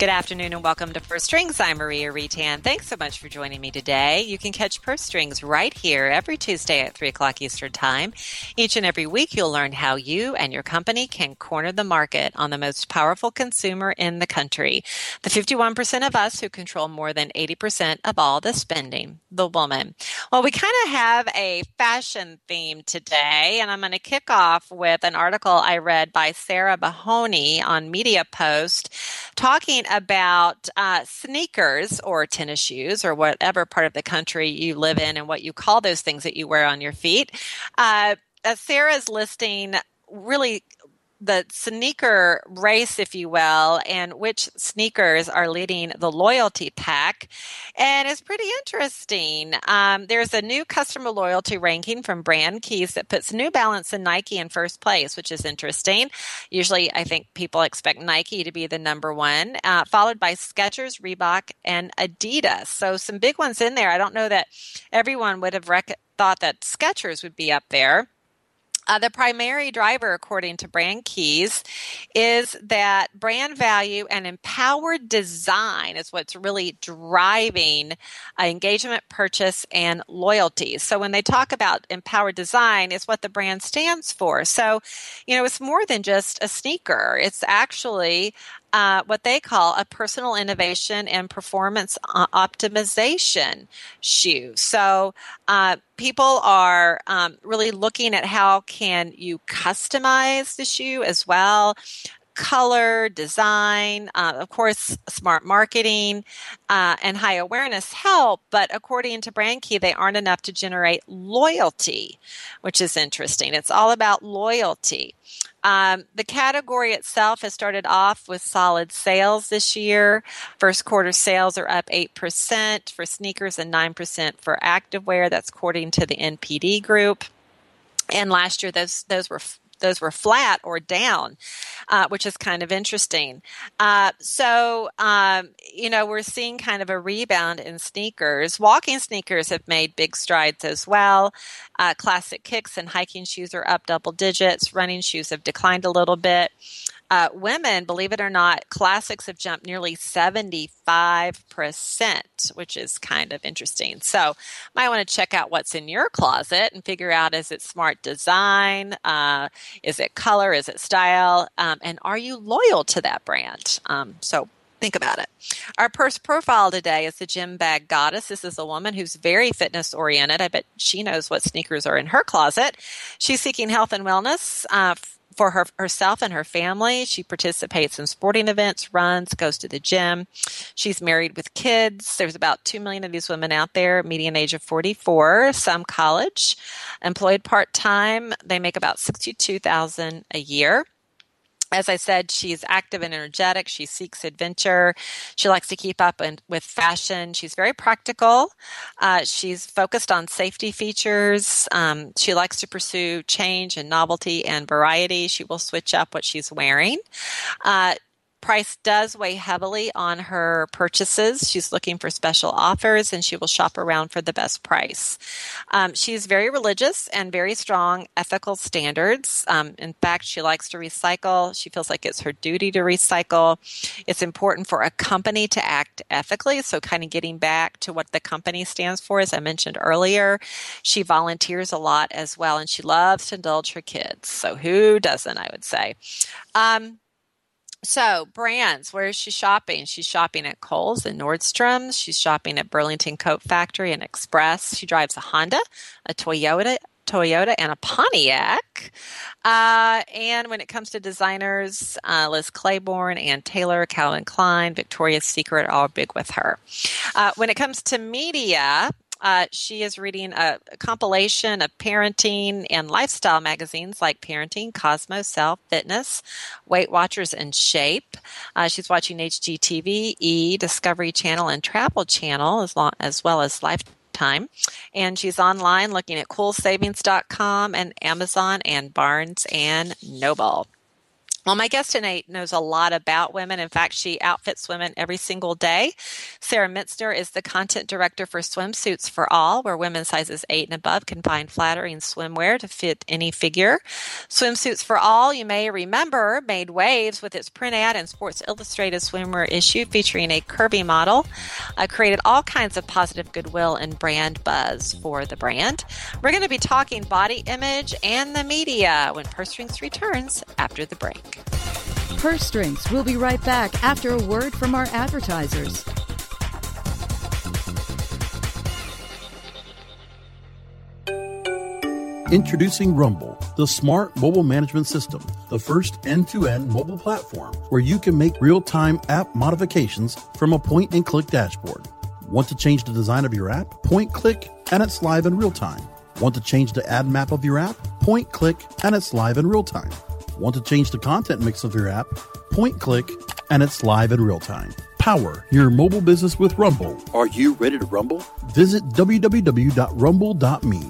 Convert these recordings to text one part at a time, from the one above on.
Good afternoon and welcome to Purse Strings. I'm Maria Retan. Thanks so much for joining me today. You can catch Purse Strings right here every Tuesday at 3 o'clock Eastern Time. Each and every week, you'll learn how you and your company can corner the market on the most powerful consumer in the country. The 51% of us who control more than 80% of all the spending, the woman. Well, we kind of have a fashion theme today, and I'm going to kick off with an article I read by Sarah Mahoney on Media Post talking about uh, sneakers or tennis shoes or whatever part of the country you live in and what you call those things that you wear on your feet. Uh, uh Sarah's listing really the sneaker race, if you will, and which sneakers are leading the loyalty pack. And it's pretty interesting. Um, there's a new customer loyalty ranking from Brand Keys that puts New Balance and Nike in first place, which is interesting. Usually, I think people expect Nike to be the number one, uh, followed by Skechers, Reebok, and Adidas. So, some big ones in there. I don't know that everyone would have rec- thought that Skechers would be up there. Uh, the primary driver, according to Brand Keys, is that brand value and empowered design is what's really driving uh, engagement, purchase, and loyalty. So when they talk about empowered design, it's what the brand stands for. So, you know, it's more than just a sneaker. It's actually uh, what they call a personal innovation and performance uh, optimization shoe. So uh, people are um, really looking at how can you customize the shoe as well color, design, uh, of course, smart marketing uh, and high awareness help, but according to BrandKey, they aren't enough to generate loyalty, which is interesting. It's all about loyalty. Um, the category itself has started off with solid sales this year. First quarter sales are up 8% for sneakers and 9% for activewear. That's according to the NPD group. And last year, those those were those were flat or down, uh, which is kind of interesting. Uh, so, um, you know, we're seeing kind of a rebound in sneakers. Walking sneakers have made big strides as well. Uh, classic kicks and hiking shoes are up double digits. Running shoes have declined a little bit. Uh, women, believe it or not, classics have jumped nearly 75%, which is kind of interesting. So, might want to check out what's in your closet and figure out is it smart design? Uh, is it color? Is it style? Um, and are you loyal to that brand? Um, so, think about it. Our purse profile today is the gym bag goddess. This is a woman who's very fitness oriented. I bet she knows what sneakers are in her closet. She's seeking health and wellness uh, for her, herself and her family. She participates in sporting events, runs, goes to the gym. She's married with kids. There's about 2 million of these women out there, median age of 44, some college, employed part time. They make about 62,000 a year as I said, she's active and energetic. She seeks adventure. She likes to keep up in, with fashion. She's very practical. Uh, she's focused on safety features. Um, she likes to pursue change and novelty and variety. She will switch up what she's wearing. Uh, price does weigh heavily on her purchases. She's looking for special offers and she will shop around for the best price. Um, she's very religious and very strong ethical standards. Um, in fact, she likes to recycle. She feels like it's her duty to recycle. It's important for a company to act ethically. So, kind of getting back to what the company stands for, as I mentioned earlier, she volunteers a lot as well and she loves to indulge her kids. So, who doesn't, I would say. Um, so, brands, where is she shopping? She's shopping at Kohl's and Nordstrom's. She's shopping at Burlington Coat Factory and Express. She drives a Honda, a Toyota, Toyota and a Pontiac. Uh, and when it comes to designers, uh, Liz Claiborne, Ann Taylor, Calvin Klein, Victoria's Secret, all big with her. Uh, when it comes to media, Uh, she is reading a, a, compilation of parenting and lifestyle magazines like Parenting, Cosmo, Self, Fitness, Weight Watchers, and Shape. Uh, she's watching HGTV, E, Discovery Channel, and Travel Channel, as, long, as well as Lifetime. And she's online looking at coolsavings.com and Amazon and Barnes and Noble. Well, my guest tonight knows a lot about women. In fact, she outfits women every single day. Sarah Mintzner is the content director for Swimsuits for All, where women sizes 8 and above can find flattering swimwear to fit any figure. Swimsuits for All, you may remember, made waves with its print ad and Sports Illustrated swimwear issue featuring a curvy model. Uh, created all kinds of positive goodwill and brand buzz for the brand. We're going to be talking body image and the media when Purse Strings returns after the break. Purse Strings. We'll be right back after a word from our advertisers. Introducing Rumble, the smart mobile management system, the first end to end mobile platform where you can make real time app modifications from a point and click dashboard. Want to change the design of your app? Point click and it's live in real time. Want to change the ad map of your app? Point click and it's live in real time. Want to change the content mix of your app? Point click, and it's live in real time. Power your mobile business with Rumble. Are you ready to rumble? Visit www.rumble.me.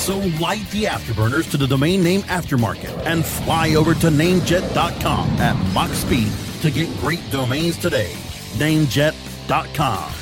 So light the afterburners to the domain name aftermarket and fly over to namejet.com at Mach speed to get great domains today. Namejet.com.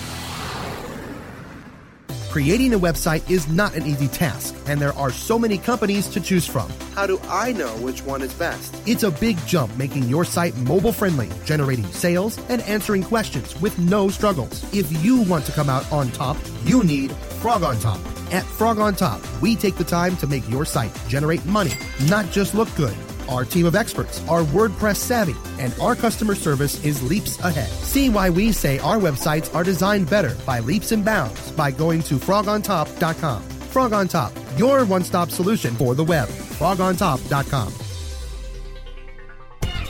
Creating a website is not an easy task, and there are so many companies to choose from. How do I know which one is best? It's a big jump making your site mobile friendly, generating sales, and answering questions with no struggles. If you want to come out on top, you need Frog on Top. At Frog on Top, we take the time to make your site generate money, not just look good. Our team of experts are WordPress savvy, and our customer service is leaps ahead. See why we say our websites are designed better by leaps and bounds by going to frogontop.com. Frog on Top, your one stop solution for the web. Frogontop.com.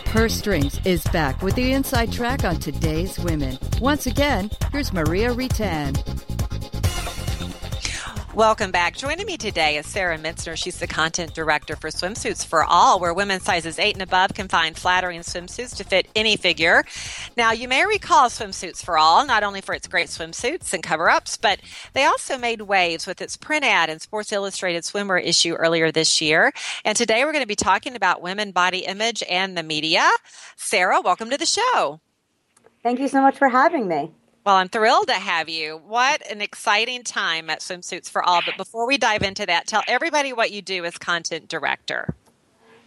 Purse Strings is back with the inside track on today's women. Once again, here's Maria Retan. Welcome back. Joining me today is Sarah Mintzner. She's the content director for Swimsuits for All, where women sizes 8 and above can find flattering swimsuits to fit any figure. Now, you may recall Swimsuits for All, not only for its great swimsuits and cover ups, but they also made waves with its print ad and Sports Illustrated swimwear issue earlier this year. And today we're going to be talking about women body image and the media. Sarah, welcome to the show. Thank you so much for having me. Well, I'm thrilled to have you. What an exciting time at Swimsuits for All. But before we dive into that, tell everybody what you do as content director.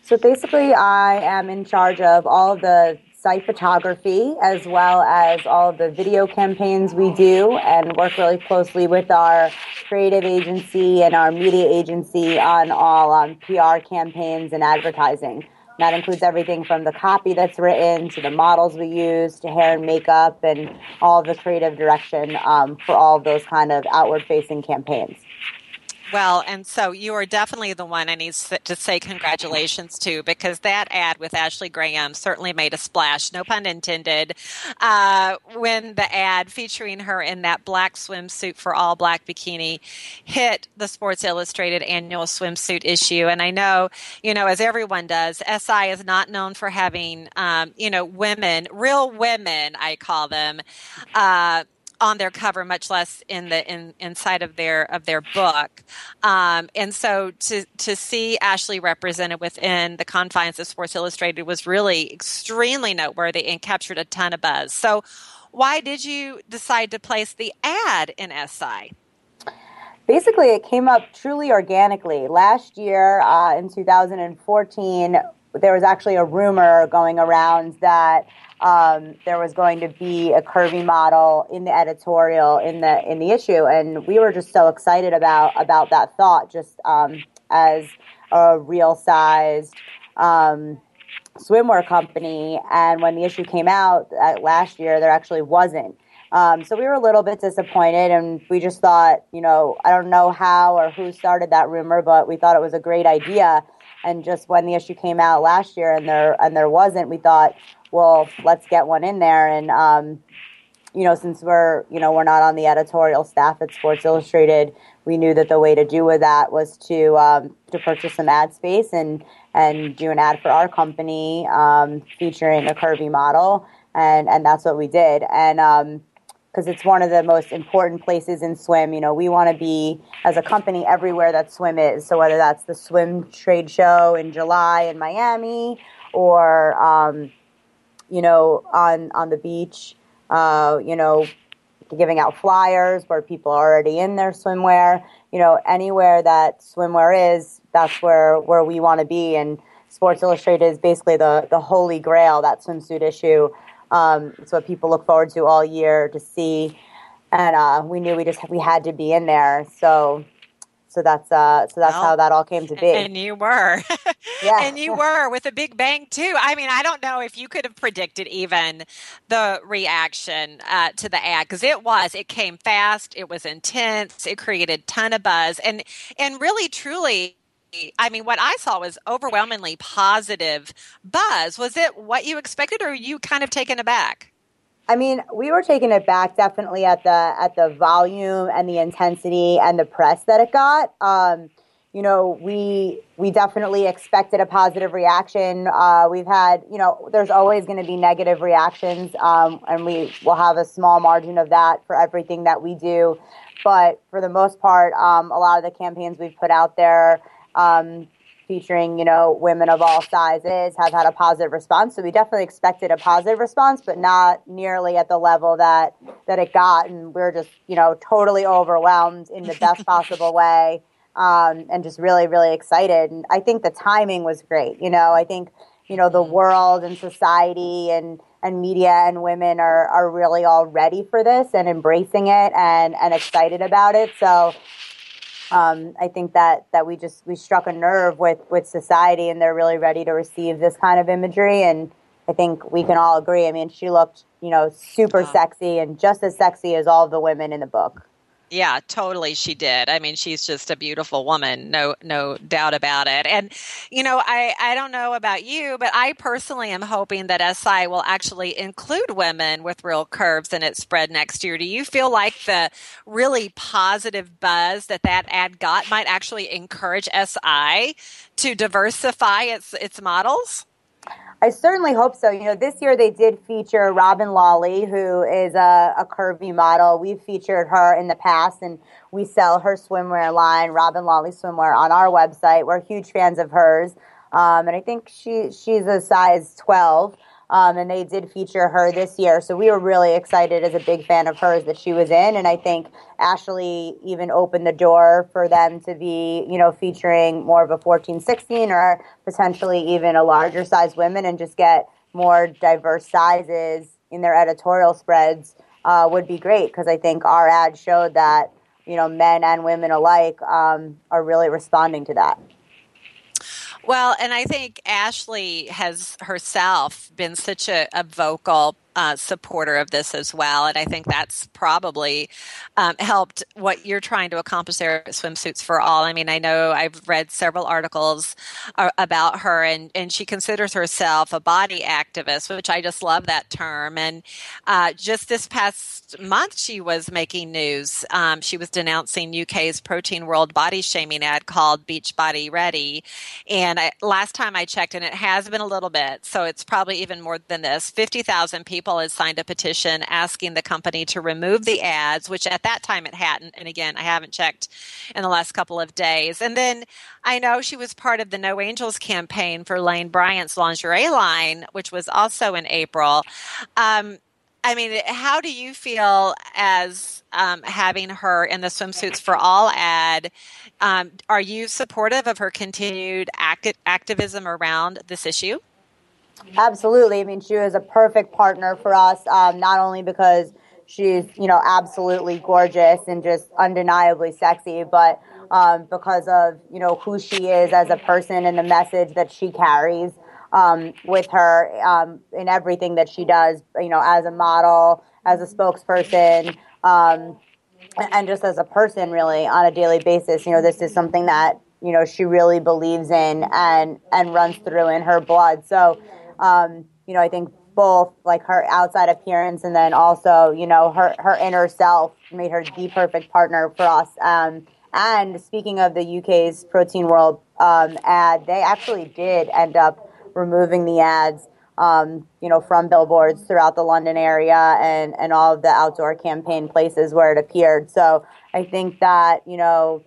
So basically, I am in charge of all the site photography as well as all of the video campaigns we do and work really closely with our creative agency and our media agency on all um, PR campaigns and advertising. That includes everything from the copy that's written to the models we use to hair and makeup and all the creative direction um, for all those kind of outward facing campaigns. Well, and so you are definitely the one I need to say congratulations to because that ad with Ashley Graham certainly made a splash, no pun intended, uh, when the ad featuring her in that black swimsuit for all black bikini hit the Sports Illustrated annual swimsuit issue. And I know, you know, as everyone does, SI is not known for having, um, you know, women, real women, I call them. Uh, on their cover, much less in the in inside of their of their book. Um, and so to to see Ashley represented within the confines of Sports Illustrated was really extremely noteworthy and captured a ton of buzz. So, why did you decide to place the ad in SI? Basically, it came up truly organically. Last year, uh, in 2014, there was actually a rumor going around that um, there was going to be a curvy model in the editorial in the in the issue, and we were just so excited about about that thought, just um, as a real sized um, swimwear company. And when the issue came out uh, last year, there actually wasn't. Um, so we were a little bit disappointed, and we just thought, you know, I don't know how or who started that rumor, but we thought it was a great idea. And just when the issue came out last year, and there and there wasn't, we thought, well, let's get one in there. And, um, you know, since we're, you know, we're not on the editorial staff at Sports Illustrated, we knew that the way to do with that was to, um, to purchase some ad space and, and do an ad for our company, um, featuring a curvy model. And, and that's what we did. And, um, because it's one of the most important places in swim. You know, we want to be as a company everywhere that swim is. So whether that's the swim trade show in July in Miami, or um, you know, on on the beach, uh, you know, giving out flyers where people are already in their swimwear. You know, anywhere that swimwear is, that's where where we want to be. And Sports Illustrated is basically the the holy grail. That swimsuit issue. Um, it's what people look forward to all year to see. And uh, we knew we just we had to be in there. So so that's uh so that's well, how that all came to be. and you were. Yeah. And you were with a big bang too. I mean i don't know if you could have predicted even the reaction uh, to the ad because it was it came fast it was intense it created ton of buzz and and really truly I mean, what I saw was overwhelmingly positive buzz. Was it what you expected, or you kind of taken aback? I mean, we were taking it back definitely at the at the volume and the intensity and the press that it got. Um, you know, we we definitely expected a positive reaction. Uh, we've had, you know, there's always going to be negative reactions, um, and we will have a small margin of that for everything that we do. But for the most part, um, a lot of the campaigns we've put out there, um, featuring, you know, women of all sizes have had a positive response. So we definitely expected a positive response, but not nearly at the level that that it got. And we are just, you know, totally overwhelmed in the best possible way. Um, and just really, really excited. And I think the timing was great. You know, I think, you know, the world and society and and media and women are, are really all ready for this and embracing it and, and excited about it. So um, I think that that we just we struck a nerve with with society, and they're really ready to receive this kind of imagery. And I think we can all agree. I mean, she looked, you know, super sexy and just as sexy as all the women in the book. Yeah, totally she did. I mean, she's just a beautiful woman, no no doubt about it. And you know, I I don't know about you, but I personally am hoping that SI will actually include women with real curves in its spread next year. Do you feel like the really positive buzz that that ad got might actually encourage SI to diversify its its models? I certainly hope so. You know, this year they did feature Robyn Lawley, who is a, a, curvy model. We've featured her in the past, and we sell her swimwear line, Robyn Lawley Swimwear, on our website. We're huge fans of hers, um, and I think she she's a size twelve. Um, and they did feature her this year. So we were really excited as a big fan of hers that she was in. And I think Ashley even opened the door for them to be, you know, featuring more of a 14, 16 or potentially even a larger size women and just get more diverse sizes in their editorial spreads uh, would be great because I think our ad showed that, you know, men and women alike um, are really responding to that. Well, and I think Ashley has herself been such a, a vocal uh, supporter of this as well. And I think that's probably um, helped what you're trying to accomplish there Swimsuits for All. I mean, I know I've read several articles uh, about her, and, and she considers herself a body activist, which I just love that term. And uh, just this past month, she was making news. Um, she was denouncing UK's Protein World body shaming ad called Beach Body Ready. And I, last time I checked, and it has been a little bit, so it's probably even more than this 50,000 people people had signed a petition asking the company to remove the ads, which at that time it hadn't. And again, I haven't checked in the last couple of days. And then I know she was part of the No Angels campaign for Lane Bryant's lingerie line, which was also in April. Um, I mean, how do you feel as um, having her in the Swimsuits for All ad? Um, are you supportive of her continued act- activism around this issue? Absolutely. I mean, she was a perfect partner for us, um, not only because she's, you know, absolutely gorgeous and just undeniably sexy, but um, because of, you know, who she is as a person and the message that she carries um, with her um, in everything that she does, you know, as a model, as a spokesperson, um, and just as a person, really, on a daily basis. You know, this is something that you know she really believes in and and runs through in her blood. So, um, you know, I think both like her outside appearance and then also you know her her inner self made her the perfect partner for us. Um, and speaking of the UK's Protein World um, ad, they actually did end up removing the ads, um, you know, from billboards throughout the London area and, and all of the outdoor campaign places where it appeared. So I think that, you know,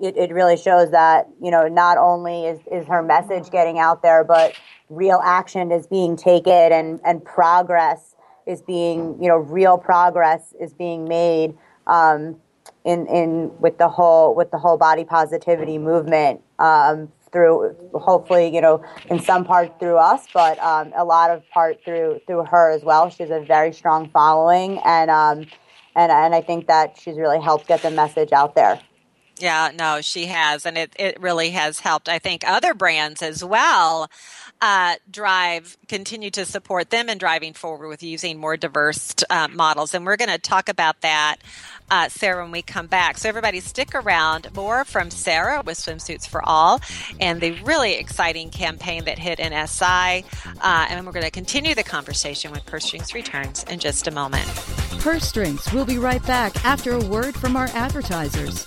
it, it really shows that, you know, not only is, is her message getting out there, but real action is being taken and, and progress is being, you know, real progress is being made. Um, in, in with the whole with the whole body positivity movement um, through hopefully you know in some part through us but um, a lot of part through through her as well she has a very strong following and um, and and I think that she's really helped get the message out there yeah no she has and it, it really has helped I think other brands as well uh, drive continue to support them in driving forward with using more diverse uh, models and we're going to talk about that uh, Sarah when we come back. So, everybody, stick around. More from Sarah with Swimsuits for All and the really exciting campaign that hit in SI. Uh, and we're going to continue the conversation with Purse Strings Returns in just a moment. Purse Strings, we'll be right back after a word from our advertisers.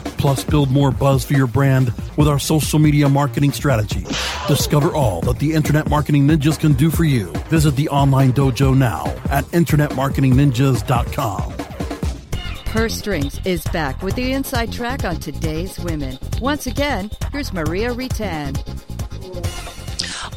plus build more buzz for your brand with our social media marketing strategy. Discover all that the Internet Marketing Ninjas can do for you. Visit the online dojo now at InternetMarketingNinjas.com. Purse Strings is back with the inside track on today's women. Once again, here's Maria Retan.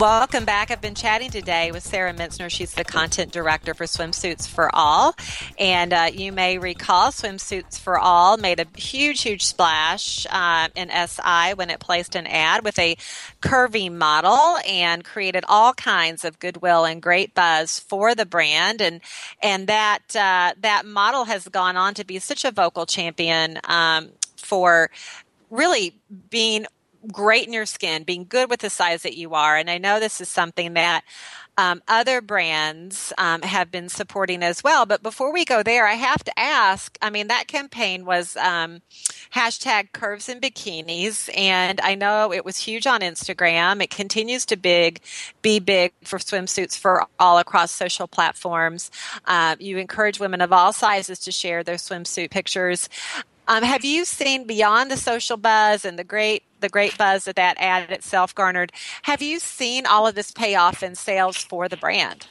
Welcome back. I've been chatting today with Sarah Mintzner. She's the content director for Swimsuits for All. And uh, you may recall Swimsuits for All made a huge, huge splash uh, in SI when it placed an ad with a curvy model and created all kinds of goodwill and great buzz for the brand. And and that uh, that model has gone on to be such a vocal champion um, for really being great in your skin, being good with the size that you are. And I know this is something that um, other brands um, have been supporting as well. But before we go there, I have to ask I mean, that campaign was um, hashtag curves and bikinis. And I know it was huge on Instagram. It continues to big, be big for swimsuits for all across social platforms. Uh, you encourage women of all sizes to share their swimsuit pictures. Um, have you seen beyond the social buzz and the great the great buzz that that ad itself garnered? Have you seen all of this payoff in sales for the brand?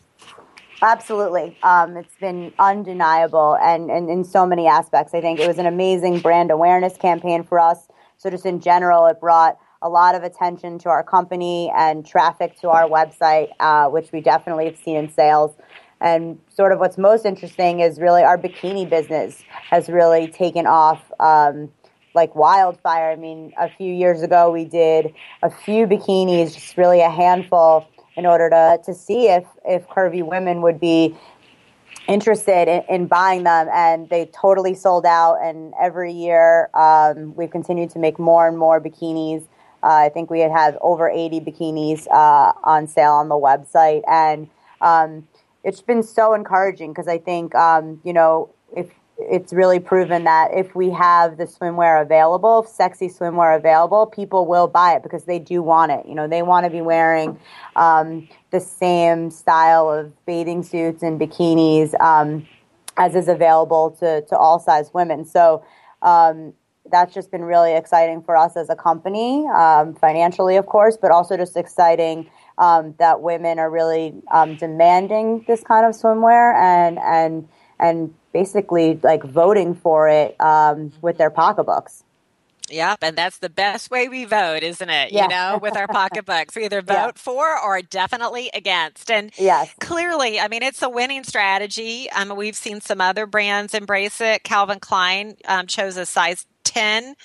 Absolutely. Um, it's been undeniable and, and in so many aspects. I think it was an amazing brand awareness campaign for us. So, just in general, it brought a lot of attention to our company and traffic to our website, uh, which we definitely have seen in sales. And sort of what's most interesting is really our bikini business has really taken off um, like wildfire. I mean, a few years ago we did a few bikinis, just really a handful, in order to to see if if curvy women would be interested in, in buying them, and they totally sold out. And every year um, we've continued to make more and more bikinis. Uh, I think we had had over 80 bikinis uh, on sale on the website, and um, it's been so encouraging because I think um, you know if it's really proven that if we have the swimwear available, sexy swimwear available, people will buy it because they do want it. You know, they want to be wearing um, the same style of bathing suits and bikinis um, as is available to, to all size women. So um, that's just been really exciting for us as a company, um, financially, of course, but also just exciting um, that women are really um, demanding this kind of swimwear and and and basically like voting for it um, with their pocketbooks. Yep, and that's the best way we vote, isn't it? Yeah. You know, with our pocketbooks, we either vote yeah. for or definitely against. And yes. clearly, I mean, it's a winning strategy. Um, we've seen some other brands embrace it. Calvin Klein um, chose a size 10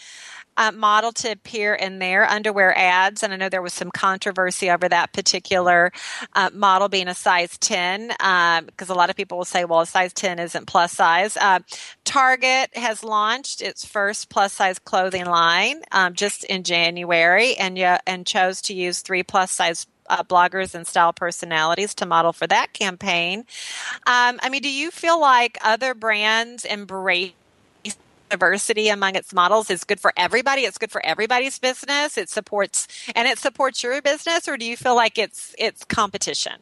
uh, model to appear in their underwear ads. And I know there was some controversy over that particular uh, model being a size 10, because um, a lot of people will say, well, a size 10 isn't plus size. Uh, Target has launched its first plus size clothing line um, just in January and, and chose to use three plus size uh, bloggers and style personalities to model for that campaign. Um, I mean, do you feel like other brands embrace diversity among its models is good for everybody. It's good for everybody's business. It supports and it supports your business or do you feel like it's it's competition?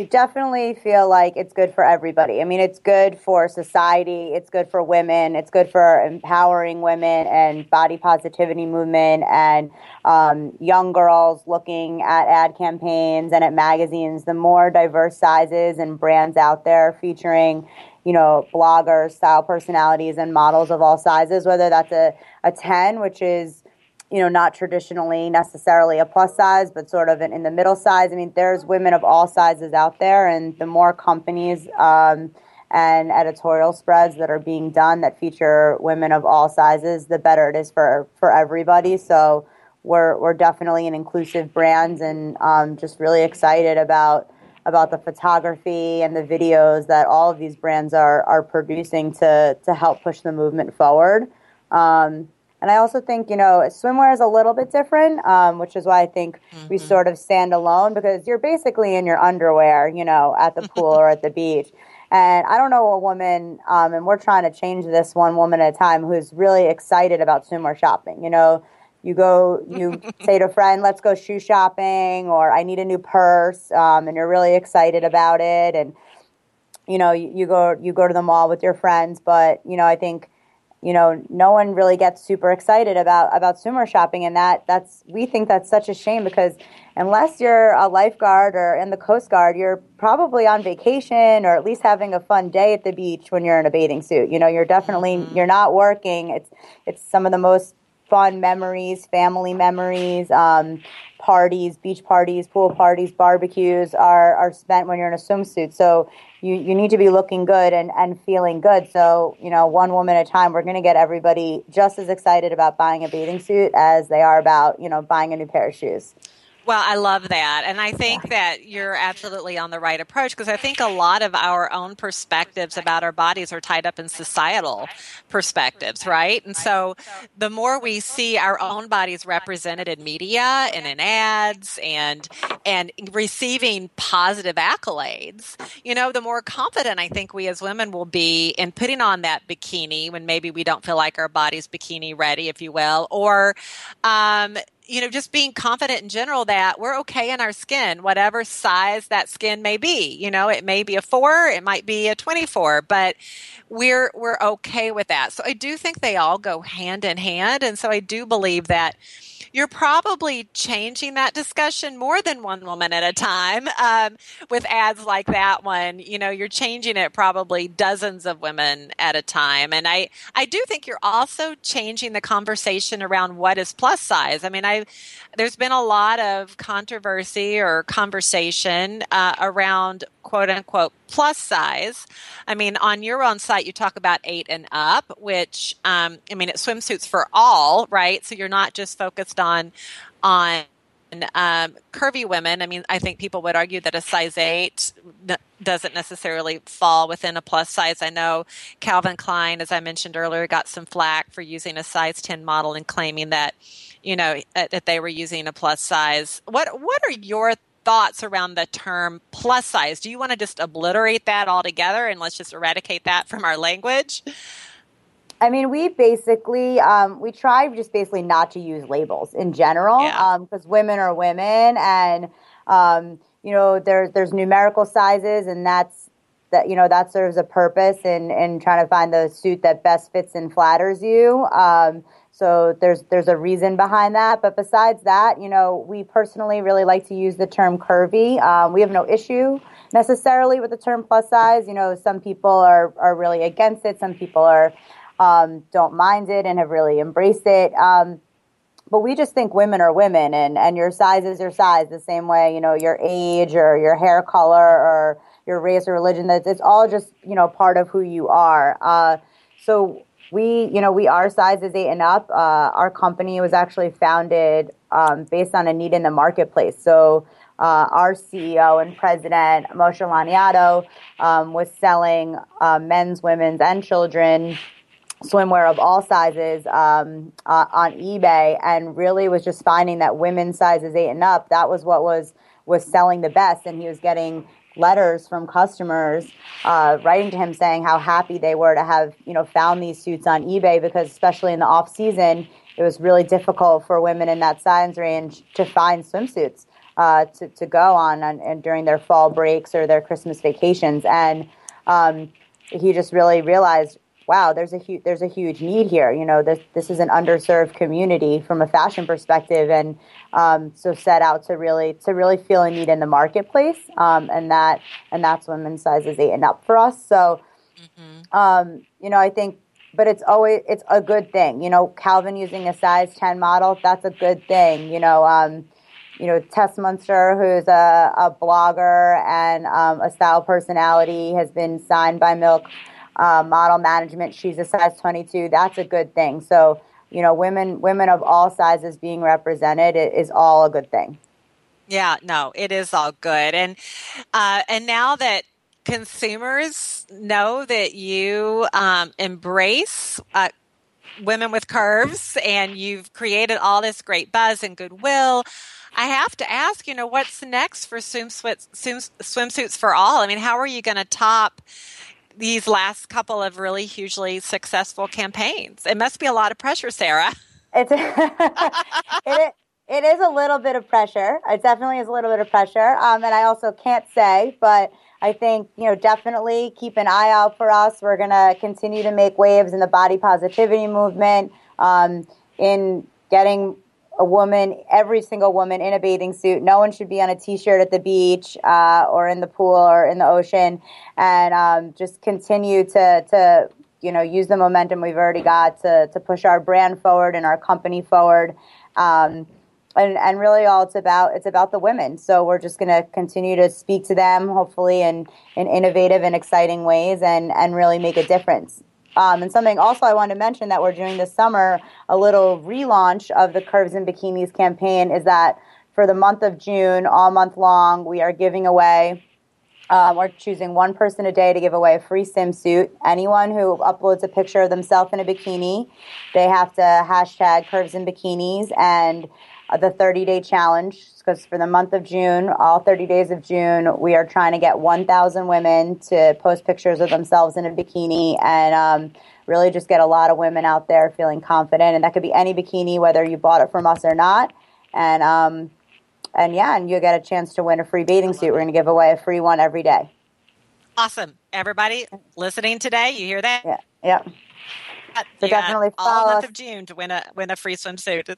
You definitely feel like it's good for everybody. I mean, it's good for society, it's good for women, it's good for empowering women and body positivity movement and um, young girls looking at ad campaigns and at magazines. The more diverse sizes and brands out there featuring you know, bloggers, style personalities, and models of all sizes, whether that's a, a 10, which is, you know, not traditionally necessarily a plus size, but sort of in, in the middle size. I mean, there's women of all sizes out there, and the more companies um, and editorial spreads that are being done that feature women of all sizes, the better it is for, for everybody. So we're, we're definitely an inclusive brand and um, just really excited about about the photography and the videos that all of these brands are are producing to to help push the movement forward. Um, and I also think you know swimwear is a little bit different, um, which is why I think mm-hmm. we sort of stand alone because you're basically in your underwear, you know, at the pool or at the beach. And I don't know a woman, um, and we're trying to change this one woman at a time who's really excited about swimwear shopping. You know, you go you say to a friend let's go shoe shopping or i need a new purse um, and you're really excited about it. And you know you, you, go you go to the mall with your friends but you know i think you know no one really gets super excited about about swimwear shopping. And that that's we think that's such a shame because unless you're a lifeguard or in the coast guard you're probably on vacation or at least having a fun day at the beach when you're in a bathing suit. You know you're definitely mm-hmm. you're not working. It's it's some of the most fun memories, family memories, um, parties, beach parties, pool parties, barbecues are, are spent when you're in a swimsuit. So you, you need to be looking good and, and feeling good. So, you know, one woman at a time, we're going to get everybody just as excited about buying a bathing suit as they are about, you know, buying a new pair of shoes. Well, I love that. And I think that you're absolutely on the right approach because I think a lot of our own perspectives about our bodies are tied up in societal perspectives, right? And so the more we see our own bodies represented in media and in ads and and receiving positive accolades, you know, the more confident I think we as women will be in putting on that bikini when maybe we don't feel like our body's bikini ready, if you will, or um, you know, just being confident in general that we're okay in our skin, whatever size that skin may be. You know, it may be a four, it might be a 24, but we're, we're okay with that. So I do think they all go hand in hand. And so I do believe that, you're probably changing that discussion more than one woman at a time um, with ads like that one. You know, you're changing it probably dozens of women at a time, and I I do think you're also changing the conversation around what is plus size. I mean, I there's been a lot of controversy or conversation uh, around quote unquote plus size. I mean, on your own site, you talk about eight and up, which um, I mean, it's swimsuits for all, right? So you're not just focused on on um, curvy women. I mean, I think people would argue that a size eight doesn't necessarily fall within a plus size. I know Calvin Klein, as I mentioned earlier, got some flack for using a size 10 model and claiming that, you know, that they were using a plus size. What, what are your thoughts around the term plus size? Do you want to just obliterate that altogether and let's just eradicate that from our language? I mean, we basically um, we try just basically not to use labels in general because yeah. um, women are women, and um, you know there's there's numerical sizes, and that's that you know that serves a purpose in in trying to find the suit that best fits and flatters you. Um, so there's there's a reason behind that. But besides that, you know, we personally really like to use the term curvy. Um, we have no issue necessarily with the term plus size. You know, some people are are really against it. Some people are um, don't mind it and have really embraced it. Um, but we just think women are women and, and your size is your size the same way, you know, your age or your hair color or your race or religion. That's it's all just, you know, part of who you are. Uh, so we, you know, we are sizes eight and up. Uh, our company was actually founded um, based on a need in the marketplace. So uh, our CEO and president, Moshe Laniado, um, was selling uh, men's, women's, and children swimwear of all sizes um, uh, on eBay, and really was just finding that women's sizes eight and up. That was what was was selling the best, and he was getting letters from customers uh, writing to him saying how happy they were to have you know found these suits on eBay because especially in the off season it was really difficult for women in that size range to find swimsuits uh, to, to go on and, and, during their fall breaks or their Christmas vacations. And um, he just really realized wow, there's a huge there's a huge need here. You know, this this is an underserved community from a fashion perspective, and um, so set out to really to really feel a need in the marketplace, um, and that and that's women's sizes eight and up for us. So, mm-hmm. um, you know, I think. But it's always it's a good thing, you know. Calvin using a size ten model, that's a good thing, you know. Um, you know, Tess Munster, who's a, a blogger and um, a style personality, has been signed by Milk uh, model management. She's a size 22. That's a good thing. So, you know, women women of all sizes being represented is all a good thing. Yeah, no, it is all good. And uh, and now that consumers know that you um, embrace uh, women with curves and you've created all this great buzz and goodwill. I have to ask, you know, what's next for swimsuits, swimsuits for all? I mean, how are you going to top these last couple of really hugely successful campaigns. It must be a lot of pressure, Sarah. It's it, it is a little bit of pressure. It definitely is a little bit of pressure. Um, and I also can't say, but I think, you know, definitely keep an eye out for us. We're going to continue to make waves in the body positivity movement, um, in getting a woman, every single woman in a bathing suit. No one should be on a t-shirt at the beach uh, or in the pool or in the ocean, and um, just continue to to you know use the momentum we've already got to to push our brand forward and our company forward. Um, and, and really all it's about it's about the women so we're just going to continue to speak to them hopefully in, in innovative and exciting ways and, and really make a difference um, and something also I want to mention that we're doing this summer, a little relaunch of the Curves and Bikinis campaign is that for the month of June, all month long, we are giving away. Um, we're choosing one person a day to give away a free swimsuit. Anyone who uploads a picture of themselves in a bikini, they have to hashtag Curves and Bikinis and the 30 day challenge because for the month of June, all 30 days of June, we are trying to get 1,000 women to post pictures of themselves in a bikini and um, really just get a lot of women out there feeling confident. And that could be any bikini, whether you bought it from us or not. And um, and yeah, and you get a chance to win a free bathing suit. We're going to give away a free one every day. Awesome, everybody listening today, you hear that? Yeah, yeah. So yeah, definitely follow all month us. of June to win a win a free swimsuit.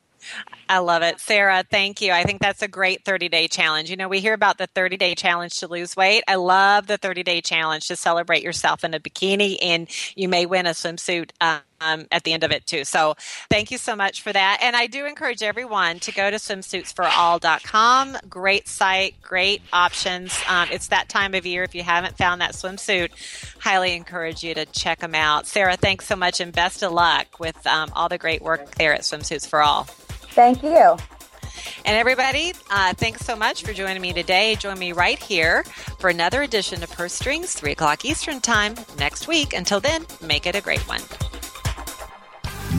I love it, Sarah. Thank you. I think that's a great 30 day challenge. You know, we hear about the 30 day challenge to lose weight. I love the 30 day challenge to celebrate yourself in a bikini, and you may win a swimsuit. Um, at the end of it too. So thank you so much for that. And I do encourage everyone to go to swimsuitsforall.com. Great site, great options. Um, it's that time of year. If you haven't found that swimsuit, highly encourage you to check them out. Sarah, thanks so much and best of luck with um, all the great work there at Swimsuits for All. Thank you. And everybody, uh, thanks so much for joining me today. Join me right here for another edition of Purse Strings, 3 o'clock Eastern Time next week. Until then, make it a great one.